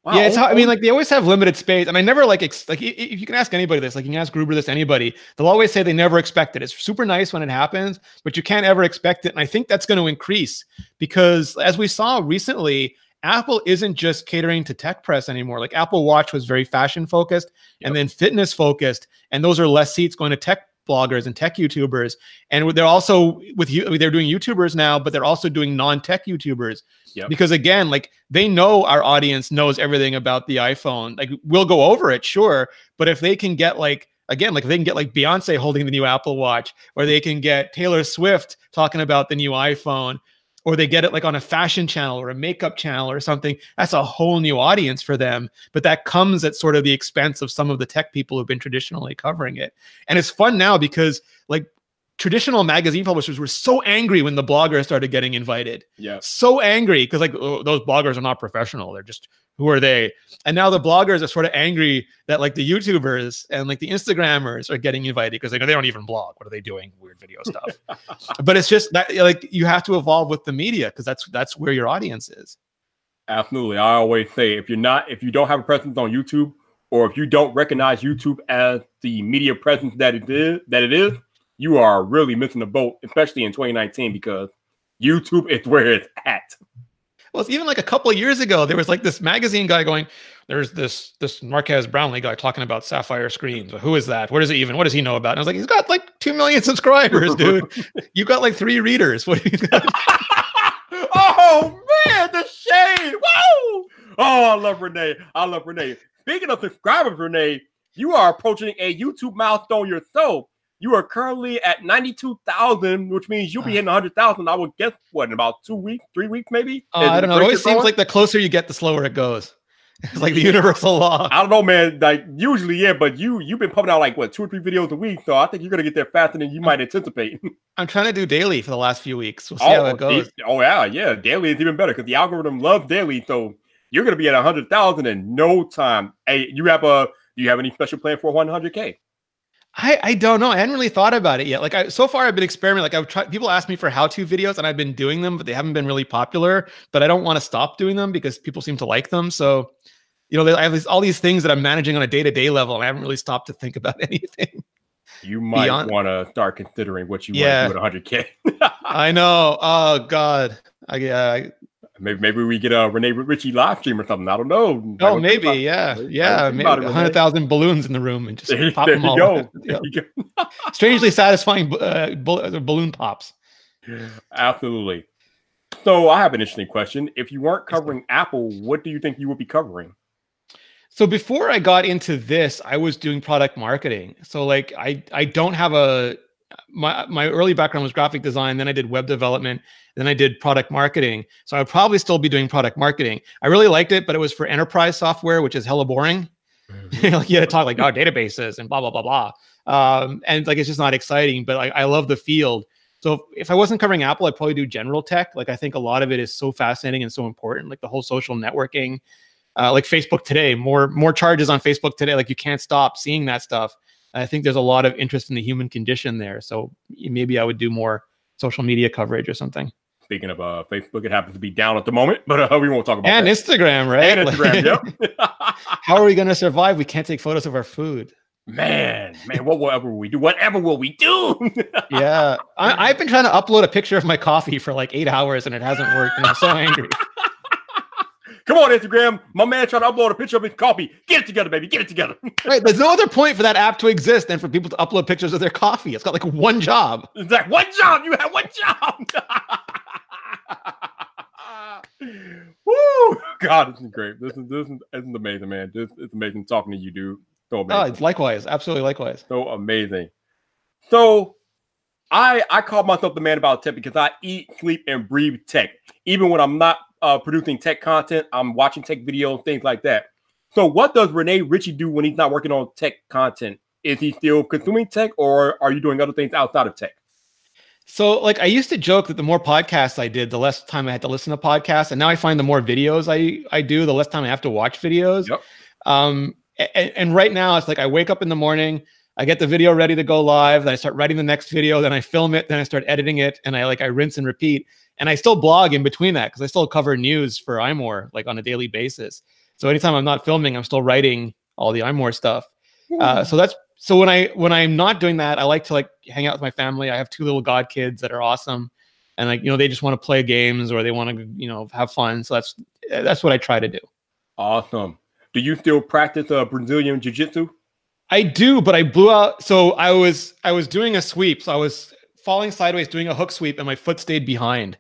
Wow. Yeah, it's oh, how I mean, oh. like they always have limited space, and I never like ex- like if you can ask anybody this, like you can ask Gruber this, anybody, they'll always say they never expect it. It's super nice when it happens, but you can't ever expect it, and I think that's going to increase because as we saw recently, Apple isn't just catering to tech press anymore. Like Apple Watch was very fashion focused yep. and then fitness focused, and those are less seats going to tech bloggers and tech YouTubers. And they're also with you, they're doing YouTubers now, but they're also doing non-tech YouTubers. Yep. Because again, like they know our audience knows everything about the iPhone. Like we'll go over it, sure, but if they can get like again, like they can get like Beyonce holding the new Apple Watch, or they can get Taylor Swift talking about the new iPhone, or they get it like on a fashion channel or a makeup channel or something, that's a whole new audience for them. But that comes at sort of the expense of some of the tech people who've been traditionally covering it. And it's fun now because like traditional magazine publishers were so angry when the bloggers started getting invited. Yeah. So angry because like oh, those bloggers are not professional. They're just who are they? And now the bloggers are sort of angry that like the YouTubers and like the Instagrammers are getting invited because they know they don't even blog. What are they doing? Weird video stuff. but it's just that like you have to evolve with the media because that's that's where your audience is. Absolutely. I always say if you're not if you don't have a presence on YouTube or if you don't recognize YouTube as the media presence that it is that it is, you are really missing the boat, especially in 2019, because YouTube is where it's at. Well, it's even like a couple of years ago, there was like this magazine guy going, there's this this Marques Brownlee guy talking about Sapphire screens. Who is that? What is it even? What does he know about? And I was like, he's got like two million subscribers, dude. you got like three readers. What? oh man, the shade! Whoa! Oh, I love Rene. I love Rene. Speaking of subscribers, Rene, you are approaching a YouTube milestone yourself. You are currently at 92,000, which means you'll be hitting 100,000. I would guess, what, in about two weeks, three weeks, maybe? Uh, I don't know. It always seems like the closer you get, the slower it goes. It's like the universal law. I don't know, man. Like usually, yeah, but you you've been pumping out like what two or three videos a week, so I think you're gonna get there faster than you might anticipate. I'm trying to do daily for the last few weeks. We'll see oh, how it goes. Oh yeah, yeah. Daily is even better because the algorithm loves daily, so you're gonna be at hundred thousand in no time. Hey, you have a do you have any special plan for 100k? I, I don't know. I hadn't really thought about it yet. Like I, so far, I've been experimenting. Like I've tried. People ask me for how-to videos, and I've been doing them, but they haven't been really popular. But I don't want to stop doing them because people seem to like them. So, you know, I have these, all these things that I'm managing on a day-to-day level, and I haven't really stopped to think about anything. You might want to start considering what you yeah. want to do at 100k. I know. Oh God. I, uh, Maybe maybe we get a Rene Ritchie live stream or something. I don't know. Oh, maybe, yeah, yeah. Maybe hundred thousand balloons in the room and just there, pop there them all. Go. There you go. Strangely satisfying uh, balloon pops. Absolutely. So I have an interesting question. If you weren't covering Apple, what do you think you would be covering? So before I got into this, I was doing product marketing. So like I I don't have a my my early background was graphic design then i did web development then i did product marketing so i would probably still be doing product marketing i really liked it but it was for enterprise software which is hella boring mm-hmm. like you had to talk like oh databases and blah blah blah blah um, and like it's just not exciting. But like I love the field. So if I wasn't covering Apple, I'd probably do general tech. Like I think a lot of it is so fascinating and so important. Like the whole social networking, uh, like Facebook today, more more charges on Facebook today. Like you can't stop seeing that stuff. I think there's a lot of interest in the human condition there. So maybe I would do more social media coverage or something. Speaking of uh, Facebook, it happens to be down at the moment, but uh, we won't talk about it. and that. Instagram, right? And Instagram, yep. How are we going to survive? We can't take photos of our food. Man, man, what whatever we do, whatever will we do? yeah, I, have been trying to upload a picture of my coffee for like eight hours and it hasn't worked, and I'm so angry. Come on, Instagram. My man trying to upload a picture of his coffee. Get it together, baby. Get it together. right. There's no other point for that app to exist than for people to upload pictures of their coffee. It's got like one job. It's like one job. You have one job. Woo! God, this is great. This is this is, this is amazing, man. This is amazing talking to you, dude. So oh, amazing. Oh, it's likewise. Absolutely likewise. So amazing. So I I call myself the man about tech because I eat, sleep, and breathe tech. Even when I'm not uh, producing tech content. I'm watching tech videos, things like that. So, what does Rene Ritchie do when he's not working on tech content? Is he still consuming tech, or are you doing other things outside of tech? So, like, I used to joke that the more podcasts I did, the less time I had to listen to podcasts, and now I find the more videos I I do, the less time I have to watch videos. Yep. Um, and, and right now, it's like I wake up in the morning, I get the video ready to go live, then I start writing the next video, then I film it, then I start editing it, and I like I rinse and repeat and I still blog in between that because I still cover news for iMore like on a daily basis. So anytime I'm not filming, I'm still writing all the iMore stuff. Uh, so that's so when I when I'm not doing that, I like to like hang out with my family. I have two little god kids that are awesome, and like you know they just want to play games or they want to you know have fun. So that's that's what I try to do. Awesome. Do you still practice uh, Brazilian Jiu Jitsu? I do, but I blew out. So I was I was doing a sweep. So I was falling sideways doing a hook sweep, and my foot stayed behind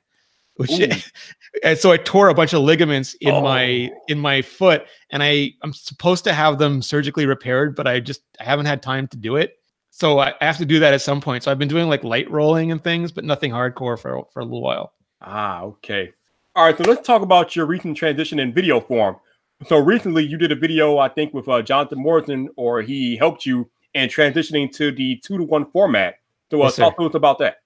which and so I tore a bunch of ligaments in oh. my in my foot, and I I'm supposed to have them surgically repaired, but I just I haven't had time to do it. So I, I have to do that at some point. So I've been doing like light rolling and things, but nothing hardcore for for a little while. Ah, okay. All right, so let's talk about your recent transition in video form. So recently, you did a video, I think, with uh, Jonathan Morrison, or he helped you in transitioning to the two to one format. So uh, yes, talk to us about that.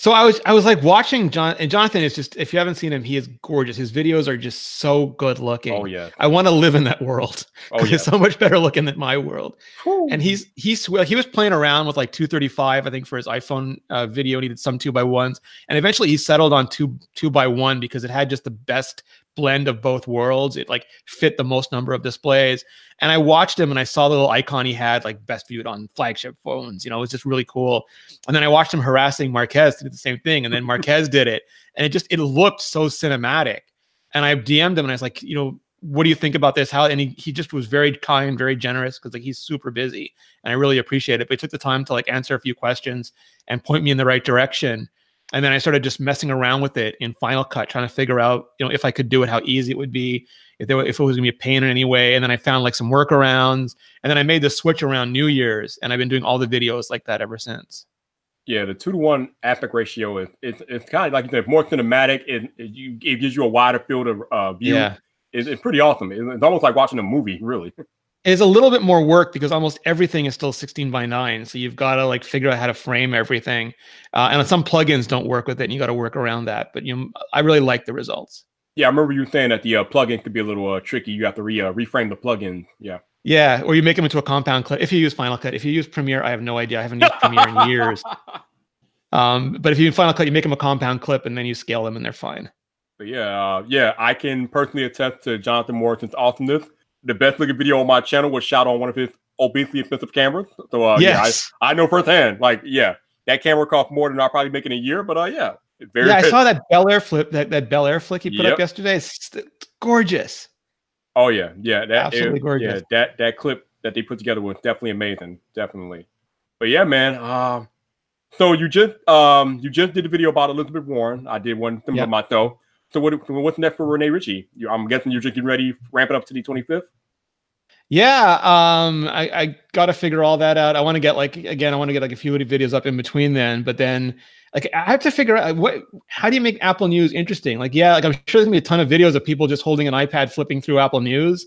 So I was I was like watching John and Jonathan is just if you haven't seen him, he is gorgeous. His videos are just so good looking. Oh yeah. I want to live in that world. Oh yeah. He's so much better looking than my world. Whew. And he's he's he was playing around with like 235, I think, for his iPhone uh, video. And he did some two by ones. And eventually he settled on two two by one because it had just the best blend of both worlds. It like fit the most number of displays. And I watched him and I saw the little icon he had, like best viewed on flagship phones. You know, it was just really cool. And then I watched him harassing Marques to do the same thing. And then Marques did it. And it just it looked so cinematic. And I DM'd him and I was like, you know, what do you think about this? How and he, he just was very kind, very generous because like he's super busy and I really appreciate it. But he took the time to like answer a few questions and point me in the right direction and then I started just messing around with it in Final Cut, trying to figure out, you know, if I could do it, how easy it would be, if there, if it was gonna be a pain in any way. And then I found like some workarounds, and then I made the switch around New Year's, and I've been doing all the videos like that ever since. Yeah, the two to one aspect ratio is it's, it's kind of like said, more cinematic. It, it, you, it gives you a wider field of uh, view. Yeah. It's, it's pretty awesome. It's, it's almost like watching a movie, really. is a little bit more work because almost everything is still 16 by 9 so you've got to like figure out how to frame everything. Uh, and some plugins don't work with it and you got to work around that. But you know, i really like the results. Yeah i remember you saying that the uh, plugin could be a little uh, tricky. You have to re, uh, reframe the plugin. Yeah. Yeah or you make them into a compound clip if you use final cut if you use premiere i have no idea. I haven't used premiere in years. Um, but if you use final cut you make them a compound clip and then you scale them and they're fine. But yeah uh, yeah i can personally attest to jonathan morrison's awesomeness the best looking video on my channel was shot on one of his obesely expensive cameras. So uh, yes. yeah, I, I know firsthand. Like, yeah, that camera cost more than I'll probably make in a year, but uh, yeah, very. Yeah, good. I saw that Bel Air flip, that that Bel Air flick he put yep. up yesterday. It's, it's, gorgeous. Oh yeah, yeah, that absolutely it, gorgeous. Yeah, that that clip that they put together was definitely amazing, definitely. But yeah, man. Um, so you just um you just did a video about Elizabeth Warren. I did one similar yep. myself. So what, what's next for Rene Ritchie? I'm guessing you're just getting ready, ramp it up to the 25th. Yeah, um, I, I got to figure all that out. I want to get like again, I want to get like a few videos up in between then, but then like I have to figure out what how do you make Apple News interesting? Like, yeah, like I'm sure there's gonna be a ton of videos of people just holding an iPad flipping through Apple News,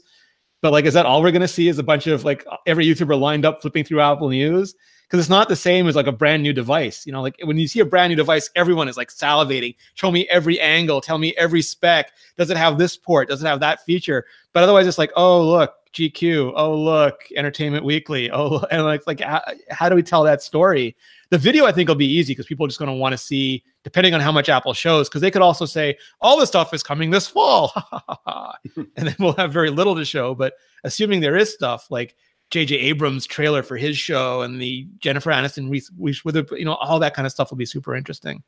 But like, is that all we're gonna see? Is a bunch of like every YouTuber lined up flipping through Apple News? Because it's not the same as like a brand new device. You know, like when you see a brand new device, everyone is like salivating. Show me every angle. Tell me every spec. Does it have this port? Does it have that feature? But otherwise, it's like, oh look, GQ. Oh look, Entertainment Weekly. Oh, and like like how, how do we tell that story? The video I think will be easy because people are just going to want to see, depending on how much Apple shows, because they could also say all the stuff is coming this fall, and then we'll have very little to show. But assuming there is stuff like J.J. Abrams' trailer for his show and the Jennifer Aniston, Reese with you know, all that kind of stuff will be super interesting.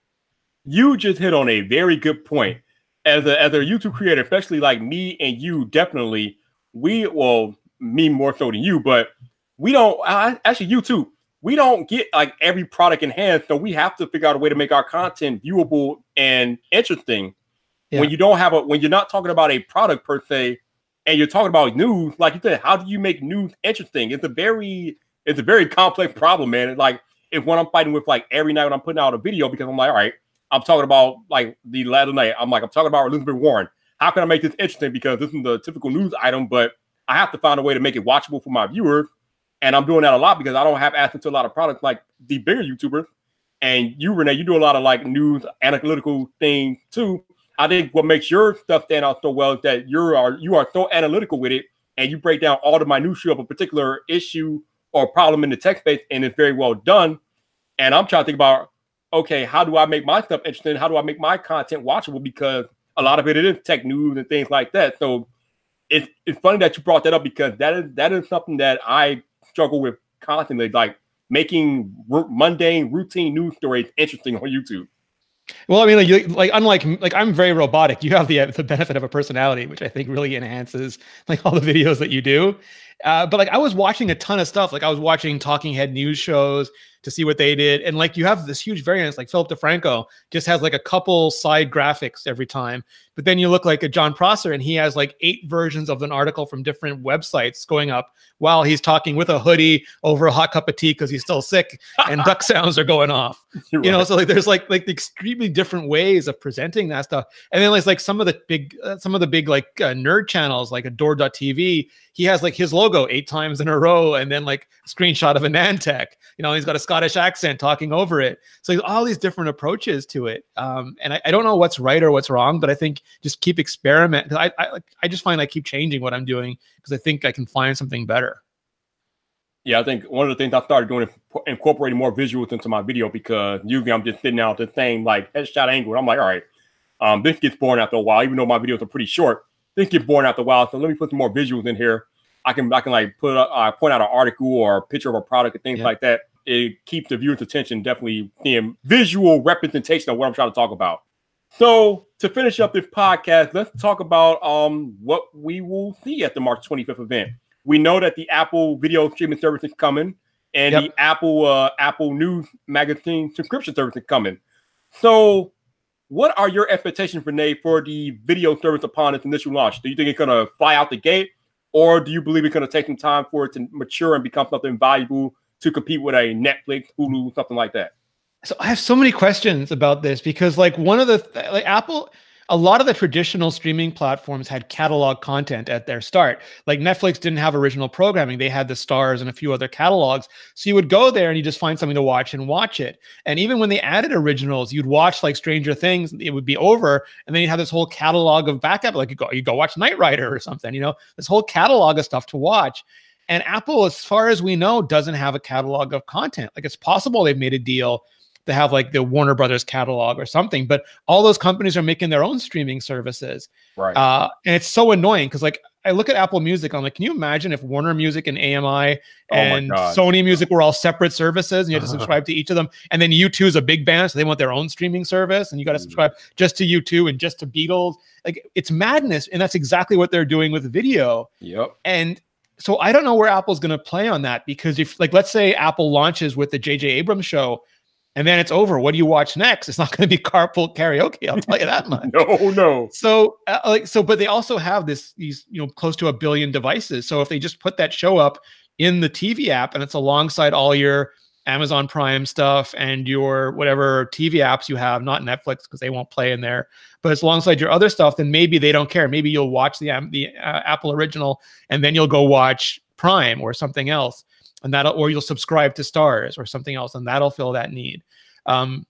You just hit on a very good point. As a as a YouTube creator, especially like me and you, definitely we well me more so than you, but we don't uh, actually you too. We don't get like every product in hand, so we have to figure out a way to make our content viewable and interesting. Yeah. When you don't have a when you're not talking about a product per se, and you're talking about news, like you said, how do you make news interesting? It's a very it's a very complex problem, man. It's like if when I'm fighting with like every night when I'm putting out a video because I'm like, all right, I'm talking about like the other night, I'm like, I'm talking about Elizabeth Warren how can I make this interesting? Because this is the typical news item, but I have to find a way to make it watchable for my viewers. And I'm doing that a lot because I don't have access to a lot of products like the bigger YouTubers. And you, Rene, you do a lot of like news analytical things too. I think what makes your stuff stand out so well is that you are you are so analytical with it, and you break down all the minutiae of a particular issue or problem in the tech space, and it's very well done. And I'm trying to think about, okay, how do I make my stuff interesting? How do I make my content watchable? Because a lot of it, is tech news and things like that. So it's it's funny that you brought that up because that is that is something that I struggle with constantly, like making r- mundane, routine news stories interesting on YouTube. Well, I mean, like, like unlike like I'm very robotic. You have the the benefit of a personality, which I think really enhances like all the videos that you do. Uh, but like I was watching a ton of stuff. Like I was watching talking head news shows to see what they did. And like you have this huge variance, like Philip DeFranco just has like a couple side graphics every time. But then you look like a Jon Prosser and he has like eight versions of an article from different websites going up while he's talking with a hoodie over a hot cup of tea because he's still sick and duck sounds are going off. You're you know, so like there's like like extremely different ways of presenting that stuff. And then like like some of the big uh, some of the big like uh, nerd channels like AdoredTV, he has like his logo eight times in a row and then like screenshot of AnandTech. You know, he's got a Scottish accent talking over it. So all these different approaches to it. Um, and I, I, don't know what's right or what's wrong, but I think just keep experiment. I, I, I just find I keep changing what I'm doing because I think I can find something better. Yeah, I think one of the things I started doing incorporating more visuals into my video because usually I'm just sitting out the same like headshot angle. I'm like, all right, um, this gets boring after a while, even though my videos are pretty short. This gets boring after a while, so let me put some more visuals in here. I can I can like put uh, point out an article or a picture of a product and things yeah. like that it keeps the viewer's attention definitely in visual representation of what I'm trying to talk about. So to finish up this podcast, let's talk about um what we will see at the March 25th event. We know that the Apple video streaming service is coming and yep. the Apple uh, Apple News magazine subscription service is coming. So what are your expectations, Rene, for the video service upon its initial launch? Do you think it's gonna fly out the gate, or do you believe it's gonna take some time for it to mature and become something valuable to compete with a Netflix, Hulu, something like that? So I have so many questions about this because like one of the th- like Apple a lot of the traditional streaming platforms had catalog content at their start. Like Netflix didn't have original programming, they had the Starz and a few other catalogs. So you would go there and you just find something to watch and watch it. And even when they added originals, you'd watch like Stranger Things, it would be over, and then you'd have this whole catalog of backup. Like you go, you go watch Knight Rider or something, you know, this whole catalog of stuff to watch. And Apple, as far as we know, doesn't have a catalog of content. Like it's possible they've made a deal to have like the Warner Brothers catalog or something, but all those companies are making their own streaming services. Right. Uh, and it's so annoying because like I look at Apple Music, I'm like, can you imagine if Warner Music and EMI oh and oh Sony Music were all separate services and you have to subscribe to each of them? And then U2 is a big band, so they want their own streaming service, and you got to mm. subscribe just to U2 and just to Beatles. Like it's madness, and that's exactly what they're doing with video. Yep. And so I don't know where Apple's going to play on that because if like let's say Apple launches with the JJ Abrams show and then it's over. What do you watch next? It's not going to be carpool karaoke. I'll tell you that much. no, no. So uh, like so, but they also have this these you know close to a billion devices. So if they just put that show up in the TV app and it's alongside all your Amazon Prime stuff and your whatever TV apps you have, not Netflix because they won't play in there. But it's alongside your other stuff, then maybe they don't care. Maybe you'll watch the the uh, Apple original and then you'll go watch Prime or something else, and that'll or you'll subscribe to Starz or something else, and that'll fill that need. Um,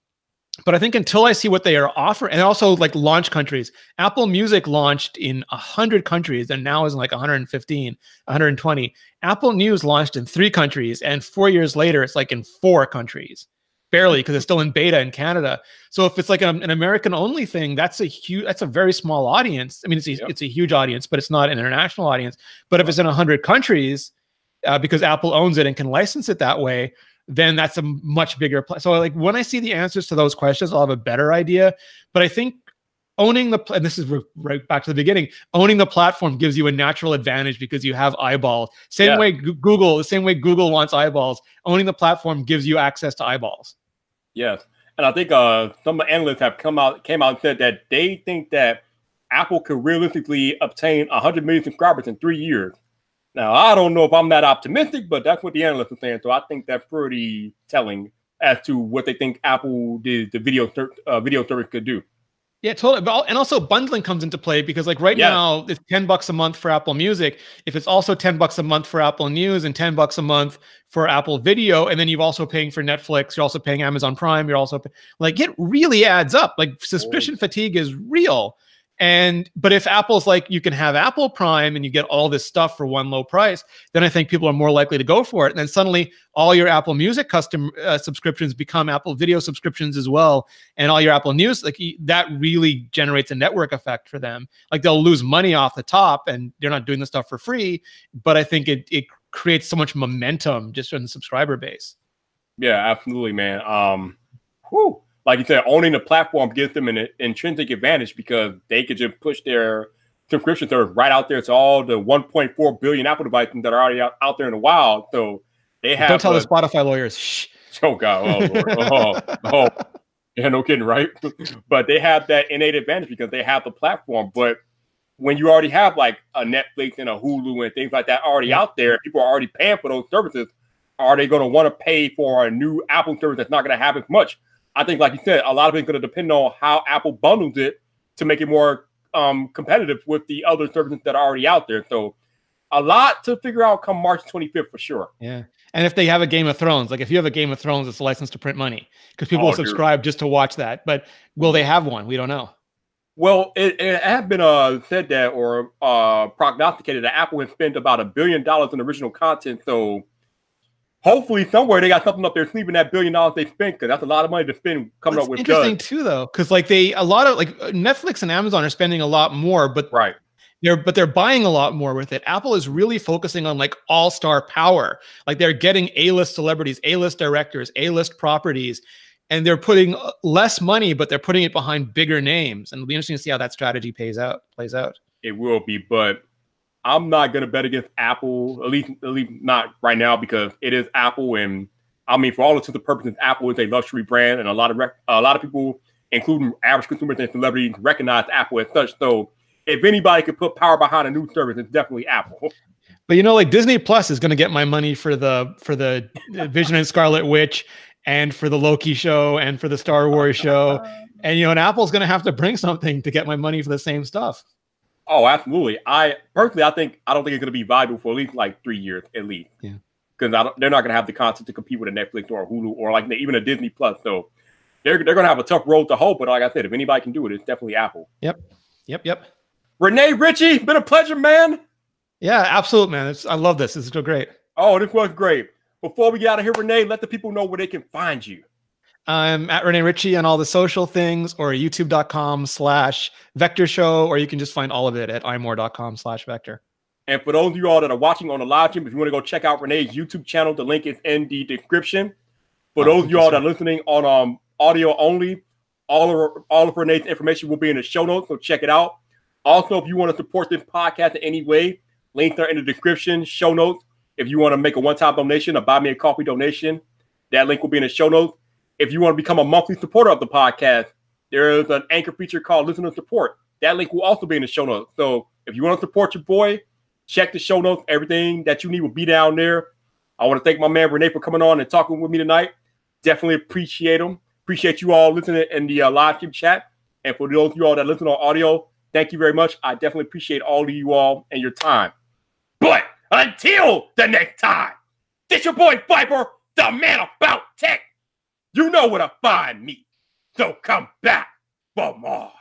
but I think until I see what they are offering, and also like launch countries, Apple Music launched in 100 countries and now is in like 115, 120. Apple News launched in three countries, and four years later, it's like in four countries, barely because it's still in beta in Canada. So if it's like an, an American only thing, that's a huge, that's a very small audience. I mean, it's a, yep. it's a huge audience, but it's not an international audience. But if it's in 100 countries, uh, because Apple owns it and can license it that way, then that's a much bigger play. So like when I see the answers to those questions, I'll have a better idea. But I think owning the and this is right back to the beginning owning the platform gives you a natural advantage because you have eyeballs same yeah. way google the same way google wants eyeballs owning the platform gives you access to eyeballs yes and i think uh some analysts have come out came out and said that they think that apple could realistically obtain 100 million subscribers in three years now, I don't know if I'm that optimistic, but that's what the analysts are saying. So I think that's pretty telling as to what they think Apple did the video uh, video service could do. Yeah, totally. But and also bundling comes into play because like right yeah. now it's 10 bucks a month for Apple Music. If it's also 10 bucks a month for Apple News and 10 bucks a month for Apple Video, and then you're also paying for Netflix, you're also paying Amazon Prime, you're also pay- like it really adds up. Like suspicion oh. fatigue is real. And but if Apple's like you can have Apple Prime and you get all this stuff for one low price, then I think people are more likely to go for it. And then suddenly all your Apple Music custom uh, subscriptions become Apple Video subscriptions as well, and all your Apple News like that really generates a network effect for them. Like they'll lose money off the top, and they're not doing the stuff for free. But I think it it creates so much momentum just on the subscriber base. Yeah, absolutely, man. Um, like you said, owning the platform gives them an intrinsic advantage because they could just push their subscription service right out there to all the 1.4 billion Apple devices that are already out, out there in the wild. So they have. Don't tell a, the Spotify lawyers. Shh. Oh God! Oh Lord! oh, oh, oh. yeah, no kidding, right? but they have that innate advantage because they have the platform. But when you already have like a Netflix and a Hulu and things like that already yeah. out there, people are already paying for those services. Are they going to want to pay for a new Apple service that's not going to have as much? I think, like you said, a lot of it's going to depend on how Apple bundles it to make it more um, competitive with the other services that are already out there. So, a lot to figure out come March 25th for sure. Yeah. And if they have a Game of Thrones, like if you have a Game of Thrones, it's a license to print money because people oh, will subscribe dude. just to watch that. But will they have one? We don't know. Well, it, it has been uh, said that or uh, prognosticated that Apple has spent about a billion dollars in original content. So hopefully somewhere they got something up there sleeping that billion dollars they spent because that's a lot of money to spend coming up with. Interesting too, though, because like they a lot of like Netflix and Amazon are spending a lot more, but right. They're, but they're buying a lot more with it. Apple is really focusing on like all star power. Like they're getting A list celebrities, A list directors, A list properties, and they're putting uh, less money, but they're putting it behind bigger names. And it'll be interesting to see how that strategy pays out, plays out. It will be, but I'm not gonna bet against Apple, at least at least not right now because it is Apple, and I mean for all intents and purposes, Apple is a luxury brand, and a lot of rec- a lot of people, including average consumers and celebrities, recognize Apple as such. So if anybody could put power behind a new service, it's definitely Apple. But you know, like Disney Plus is going to get my money for the for the Vision and Scarlet Witch, and for the Loki show, and for the Star Wars show, and you know, and Apple's going to have to bring something to get my money for the same stuff. Oh, absolutely. I personally, I think I don't think it's going to be viable for at least like three years at least. Yeah. Because they're not going to have the content to compete with a Netflix or a Hulu or like even a Disney Plus. So they're they're going to have a tough road to hoe. But like I said, if anybody can do it, it's definitely Apple. Yep. Yep. Yep. Rene Ritchie, been a pleasure, man. Yeah, absolute, man. It's, I love this. This is so great. Oh, this was great. Before we get out of here, Rene, let the people know where they can find you. I'm at Rene Ritchie on all the social things or youtube.com slash vector show, or you can just find all of it at imore.com slash vector. And for those of you all that are watching on the live stream, if you want to go check out Rene's YouTube channel, the link is in the description. For those of you all that are listening on um audio only, all of all of Rene's information will be in the show notes, so check it out. Also, if you want to support this podcast in any way, links are in the description, show notes. If you want to make a one-time donation, a buy me a coffee donation, that link will be in the show notes. If you want to become a monthly supporter of the podcast, there is an anchor feature called Listener Support. That link will also be in the show notes. So if you want to support your boy, check the show notes. Everything that you need will be down there. I want to thank my man Rene for coming on and talking with me tonight. Definitely appreciate him. Appreciate you all listening in the uh, live stream chat. And for those of you all that listen on audio, thank you very much. I definitely appreciate all of you all and your time. But until the next time, this your boy Vyyyper, the man about tech. You know where to find me. So come back for more.